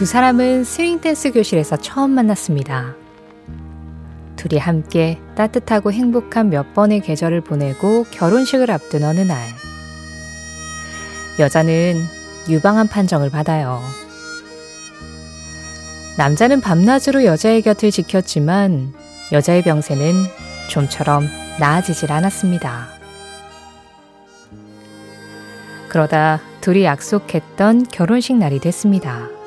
두 사람은 스윙댄스 교실에서 처음 만났습니다. 둘이 함께 따뜻하고 행복한 몇 번의 계절을 보내고 결혼식을 앞둔 어느 날. 여자는 유방암 판정을 받아요. 남자는 밤낮으로 여자의 곁을 지켰지만 여자의 병세는 좀처럼 나아지질 않았습니다. 그러다 둘이 약속했던 결혼식 날이 됐습니다.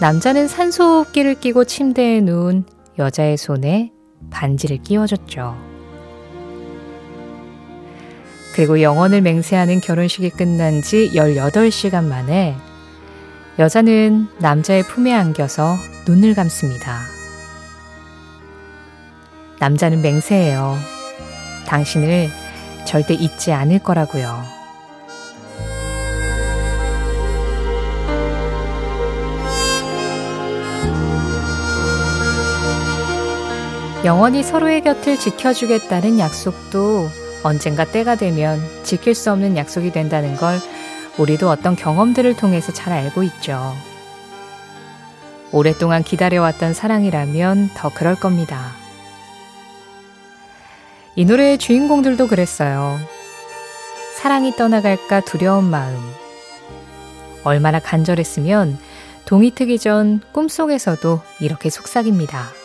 남자는 산소호흡기를 끼고 침대에 누운 여자의 손에 반지를 끼워줬죠. 그리고 영원을 맹세하는 결혼식이 끝난 지 18시간 만에 여자는 남자의 품에 안겨서 눈을 감습니다. 남자는 맹세해요. 당신을 절대 잊지 않을 거라고요. 영원히 서로의 곁을 지켜주겠다는 약속도 언젠가 때가 되면 지킬 수 없는 약속이 된다는 걸 우리도 어떤 경험들을 통해서 잘 알고 있죠. 오랫동안 기다려왔던 사랑이라면 더 그럴 겁니다. 이 노래의 주인공들도 그랬어요. 사랑이 떠나갈까 두려운 마음. 얼마나 간절했으면 동이 트기 전 꿈속에서도 이렇게 속삭입니다.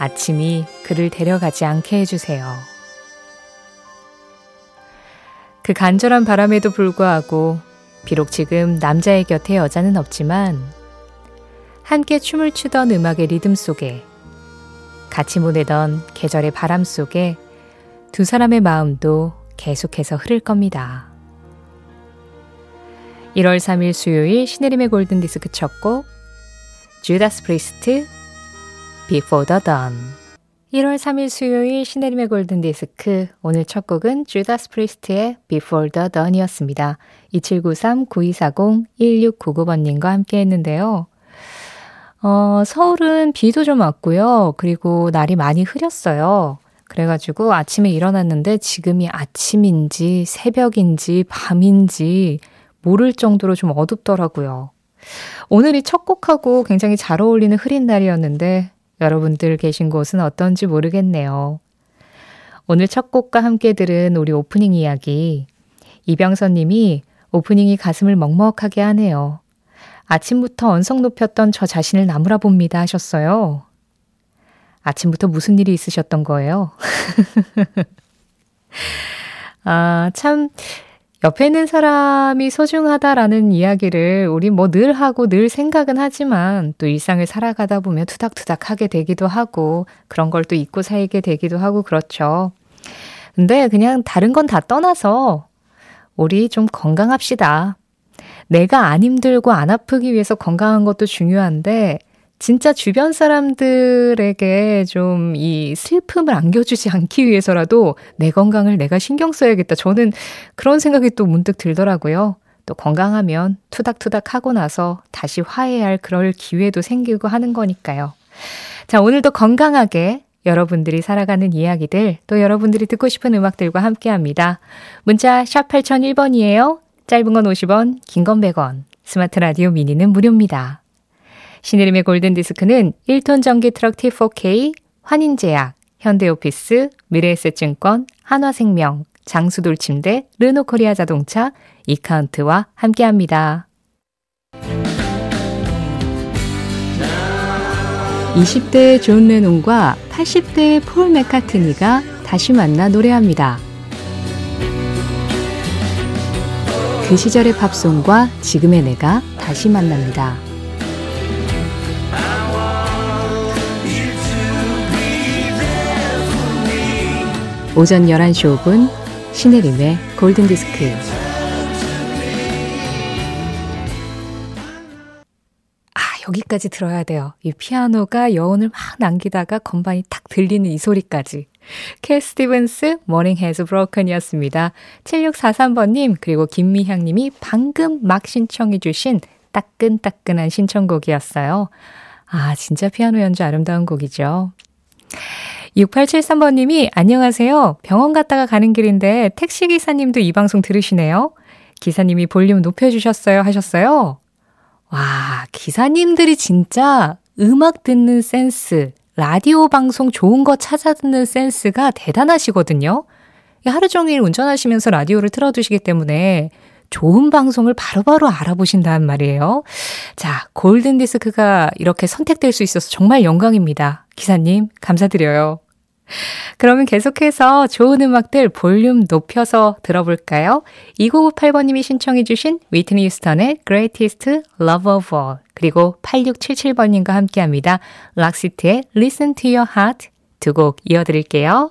아침이 그를 데려가지 않게 해주세요. 그 간절한 바람에도 불구하고 비록 지금 남자의 곁에 여자는 없지만 함께 춤을 추던 음악의 리듬 속에 같이 보내던 계절의 바람 속에 두 사람의 마음도 계속해서 흐를 겁니다. 1월 3일 수요일 신혜림의 골든디스크 첫 곡 주다스 프리스트 Before the Dawn 1월 3일 수요일 신혜림의 골든디스크 오늘 첫 곡은 주다스 프리스트의 Before the Dawn이었습니다. 2793-9240-1699번님과 함께 했는데요. 어, 서울은 비도 좀 왔고요. 그리고 날이 많이 흐렸어요. 그래가지고 아침에 일어났는데 지금이 아침인지 새벽인지 밤인지 모를 정도로 좀 어둡더라고요. 오늘이 첫 곡하고 굉장히 잘 어울리는 흐린 날이었는데 여러분들 계신 곳은 어떤지 모르겠네요. 오늘 첫 곡과 함께 들은 우리 오프닝 이야기. 이병선 님이 오프닝이 가슴을 먹먹하게 하네요. 아침부터 언성 높였던 저 자신을 나무라 봅니다 하셨어요. 아침부터 무슨 일이 있으셨던 거예요? 아, 참, 옆에 있는 사람이 소중하다라는 이야기를 우리 뭐 늘 하고 늘 생각은 하지만 또 일상을 살아가다 보면 투닥투닥 하게 되기도 하고 그런 걸 또 잊고 살게 되기도 하고 그렇죠. 근데 그냥 다른 건 다 떠나서 우리 좀 건강합시다. 내가 안 힘들고 안 아프기 위해서 건강한 것도 중요한데 진짜 주변 사람들에게 좀 이 슬픔을 안겨주지 않기 위해서라도 내 건강을 내가 신경 써야겠다. 저는 그런 생각이 또 문득 들더라고요. 또 건강하면 투닥투닥 하고 나서 다시 화해할 그럴 기회도 생기고 하는 거니까요. 자, 오늘도 건강하게 여러분들이 살아가는 이야기들, 또 여러분들이 듣고 싶은 음악들과 함께 합니다. 문자 샵 8001번이에요. 짧은 건 50원, 긴 건 100원. 스마트 라디오 미니는 무료입니다. 신혜림의 골든디스크는 1톤 전기 트럭 T4K, 환인제약, 현대오피스, 미래에셋증권, 한화생명, 장수돌침대, 르노코리아 자동차, 이카운트와 함께합니다. 20대의 존 레논과 80대의 폴 맥카트니가 다시 만나 노래합니다. 그 시절의 팝송과 지금의 내가 다시 만납니다. 오전 11시 5분 신혜림의 골든디스크 아 여기까지 들어야 돼요. 이 피아노가 여운을 막 남기다가 건반이 탁 들리는 이 소리까지 캐 스티븐스 Morning Has Broken이었습니다. 7643번님 그리고 김미향님이 방금 막 신청해 주신 따끈따끈한 신청곡이었어요. 아 진짜 피아노 연주 아름다운 곡이죠. 6873번님이 안녕하세요. 병원 갔다가 가는 길인데 택시기사님도 이 방송 들으시네요. 기사님이 볼륨 높여주셨어요 하셨어요? 와, 기사님들이 진짜 음악 듣는 센스, 라디오 방송 좋은 거 찾아 듣는 센스가 대단하시거든요. 하루 종일 운전하시면서 라디오를 틀어두시기 때문에 좋은 방송을 바로바로 바로 알아보신다는 말이에요. 자, 골든 디스크가 이렇게 선택될 수 있어서 정말 영광입니다. 기사님, 감사드려요. 그러면 계속해서 좋은 음악들 볼륨 높여서 들어볼까요? 2998번님이 신청해주신 위트니 휴스턴의 Greatest Love of All 그리고 8677번님과 함께합니다. 락시트의 Listen to Your Heart 두 곡 이어드릴게요.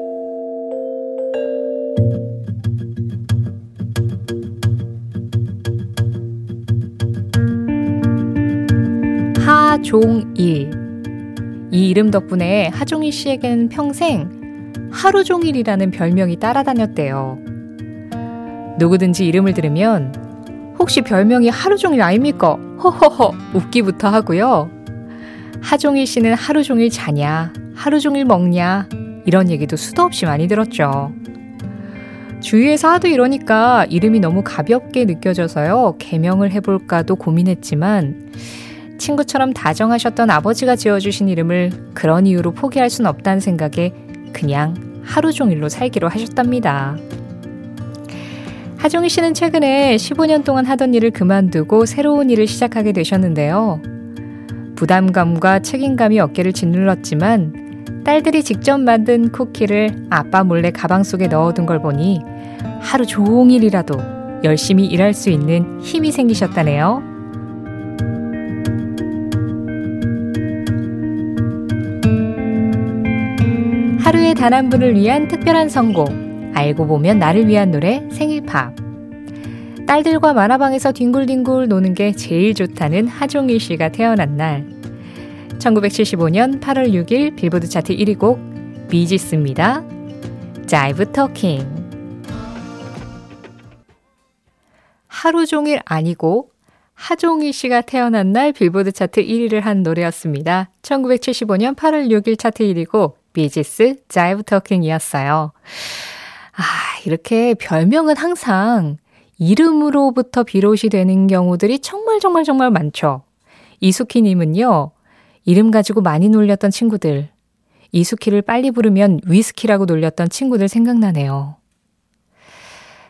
하종일. 이 이름 덕분에 하종일 씨에겐 평생 하루 종일이라는 별명이 따라다녔대요. 누구든지 이름을 들으면 혹시 별명이 하루 종일 아닙니까? 허허허 웃기부터 하고요. 하종일 씨는 하루 종일 자냐, 하루 종일 먹냐 이런 얘기도 수도 없이 많이 들었죠. 주위에서 하도 이러니까 이름이 너무 가볍게 느껴져서요. 개명을 해볼까도 고민했지만 친구처럼 다정하셨던 아버지가 지어주신 이름을 그런 이유로 포기할 순 없다는 생각에 그냥 하루 종일로 살기로 하셨답니다. 하종희 씨는 최근에 15년 동안 하던 일을 그만두고 새로운 일을 시작하게 되셨는데요. 부담감과 책임감이 어깨를 짓눌렀지만 딸들이 직접 만든 쿠키를 아빠 몰래 가방 속에 넣어둔 걸 보니 하루 종일이라도 열심히 일할 수 있는 힘이 생기셨다네요. 단 한 분을 위한 특별한 선곡. 알고 보면 나를 위한 노래 생일팝. 딸들과 만화방에서 뒹굴뒹굴 노는 게 제일 좋다는 하종일 씨가 태어난 날. 1975년 8월 6일 빌보드 차트 1위 곡 비지스입니다. Jive Talkin'. 하루 종일 아니고 하종일 씨가 태어난 날 빌보드 차트 1위를 한 노래였습니다. 1975년 8월 6일 차트 1위곡 비지스 Jive Talkin'이었어요. 아, 이렇게 별명은 항상 이름으로부터 비롯이 되는 경우들이 정말 정말 정말 많죠. 이수키님은요, 이름 가지고 많이 놀렸던 친구들, 이수키를 빨리 부르면 위스키라고 놀렸던 친구들 생각나네요.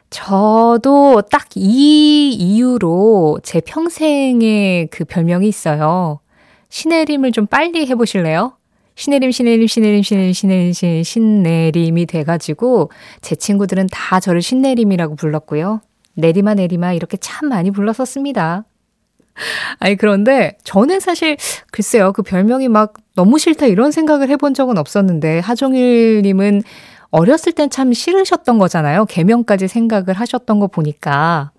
저도 딱 이 이유로 제 평생의 그 별명이 있어요. 신혜림을 좀 빨리 해보실래요? 신혜림, 신혜림, 신혜림, 신혜림, 신혜림, 신내림이 돼가지고 제 친구들은 다 저를 신내림이라고 불렀고요. 내리마, 내리마 이렇게 참 많이 불렀었습니다. 아니, 그런데 저는 사실 글쎄요, 그 별명이 막 너무 싫다 이런 생각을 해본 적은 없었는데 하종일님은 어렸을 땐 참 싫으셨던 거잖아요. 개명까지 생각을 하셨던 거 보니까.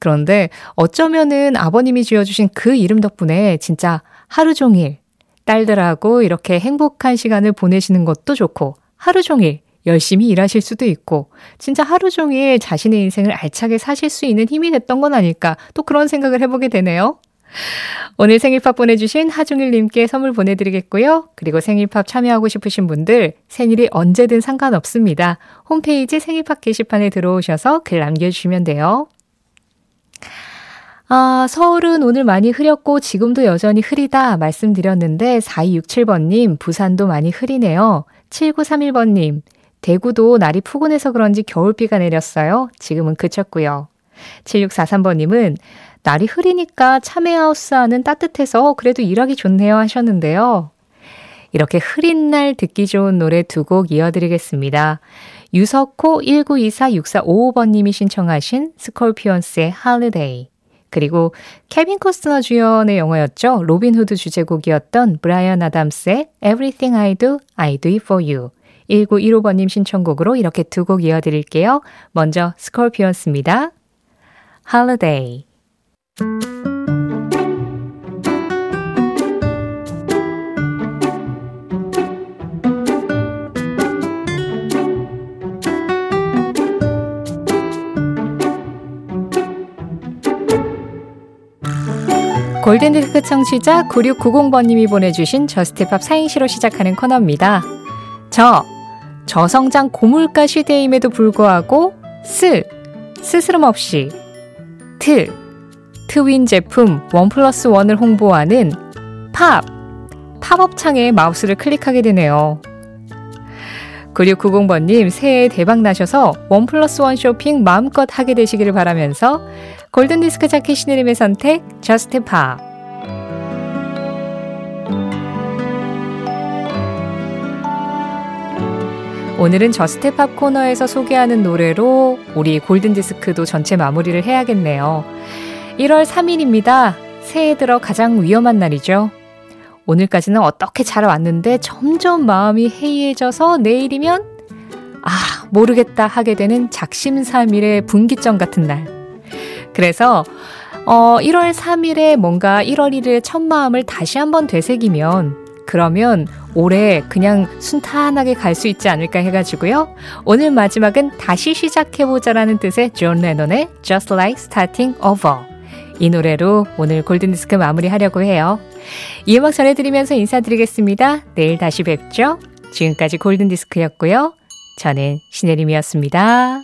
그런데 어쩌면은 아버님이 지어주신 그 이름 덕분에 진짜 하루 종일 딸들하고 이렇게 행복한 시간을 보내시는 것도 좋고 하루 종일 열심히 일하실 수도 있고 진짜 하루 종일 자신의 인생을 알차게 사실 수 있는 힘이 됐던 건 아닐까 또 그런 생각을 해보게 되네요. 오늘 생일팝 보내주신 하중일님께 선물 보내드리겠고요. 그리고 생일팝 참여하고 싶으신 분들 생일이 언제든 상관없습니다. 홈페이지 생일팝 게시판에 들어오셔서 글 남겨주시면 돼요. 아, 서울은 오늘 많이 흐렸고 지금도 여전히 흐리다 말씀드렸는데 4267번님 부산도 많이 흐리네요. 7931번님 대구도 날이 푸근해서 그런지 겨울비가 내렸어요. 지금은 그쳤고요. 7643번님은 날이 흐리니까 참외하우스 안은 따뜻해서 그래도 일하기 좋네요 하셨는데요. 이렇게 흐린 날 듣기 좋은 노래 두 곡 이어드리겠습니다. 유석호 19246455번님이 신청하신 스콜피언스의 Holiday 그리고 케빈 코스너 주연의 영화였죠. 로빈 후드 주제곡이었던 브라이언 아담스의 Everything I Do, I Do It For You. 1915번님 신청곡으로 이렇게 두 곡 이어드릴게요. 먼저 스콜피언스입니다. Holiday. 골든디스크 청취자 9690번님이 보내주신 저스트팝 사행시로 시작하는 코너입니다. 저, 저성장 고물가 시대임에도 불구하고 스, 스스럼 없이 트, 트윈 제품 one plus one을 홍보하는 팝, 팝업창에 마우스를 클릭하게 되네요. 9690번님 새해 대박 나셔서 one plus one 쇼핑 마음껏 하게 되시기를 바라면서 골든디스크 자켓 신혜림의 선택 Just Pop 오늘은 Just Pop 코너에서 소개하는 노래로 우리 골든디스크도 전체 마무리를 해야겠네요. 1월 3일입니다. 새해 들어 가장 위험한 날이죠. 오늘까지는 어떻게 잘 왔는데 점점 마음이 해이해져서 내일이면 아, 모르겠다 하게 되는 작심삼일의 분기점 같은 날. 그래서 어, 1월 3일에 뭔가 1월 1일 첫 마음을 다시 한번 되새기면 그러면 올해 그냥 순탄하게 갈 수 있지 않을까 해가지고요. 오늘 마지막은 다시 시작해보자라는 뜻의 존 레논의 Just Like Starting Over. 이 노래로 오늘 골든디스크 마무리하려고 해요. 이 음악 전해드리면서 인사드리겠습니다. 내일 다시 뵙죠. 지금까지 골든디스크였고요. 저는 신혜림이었습니다.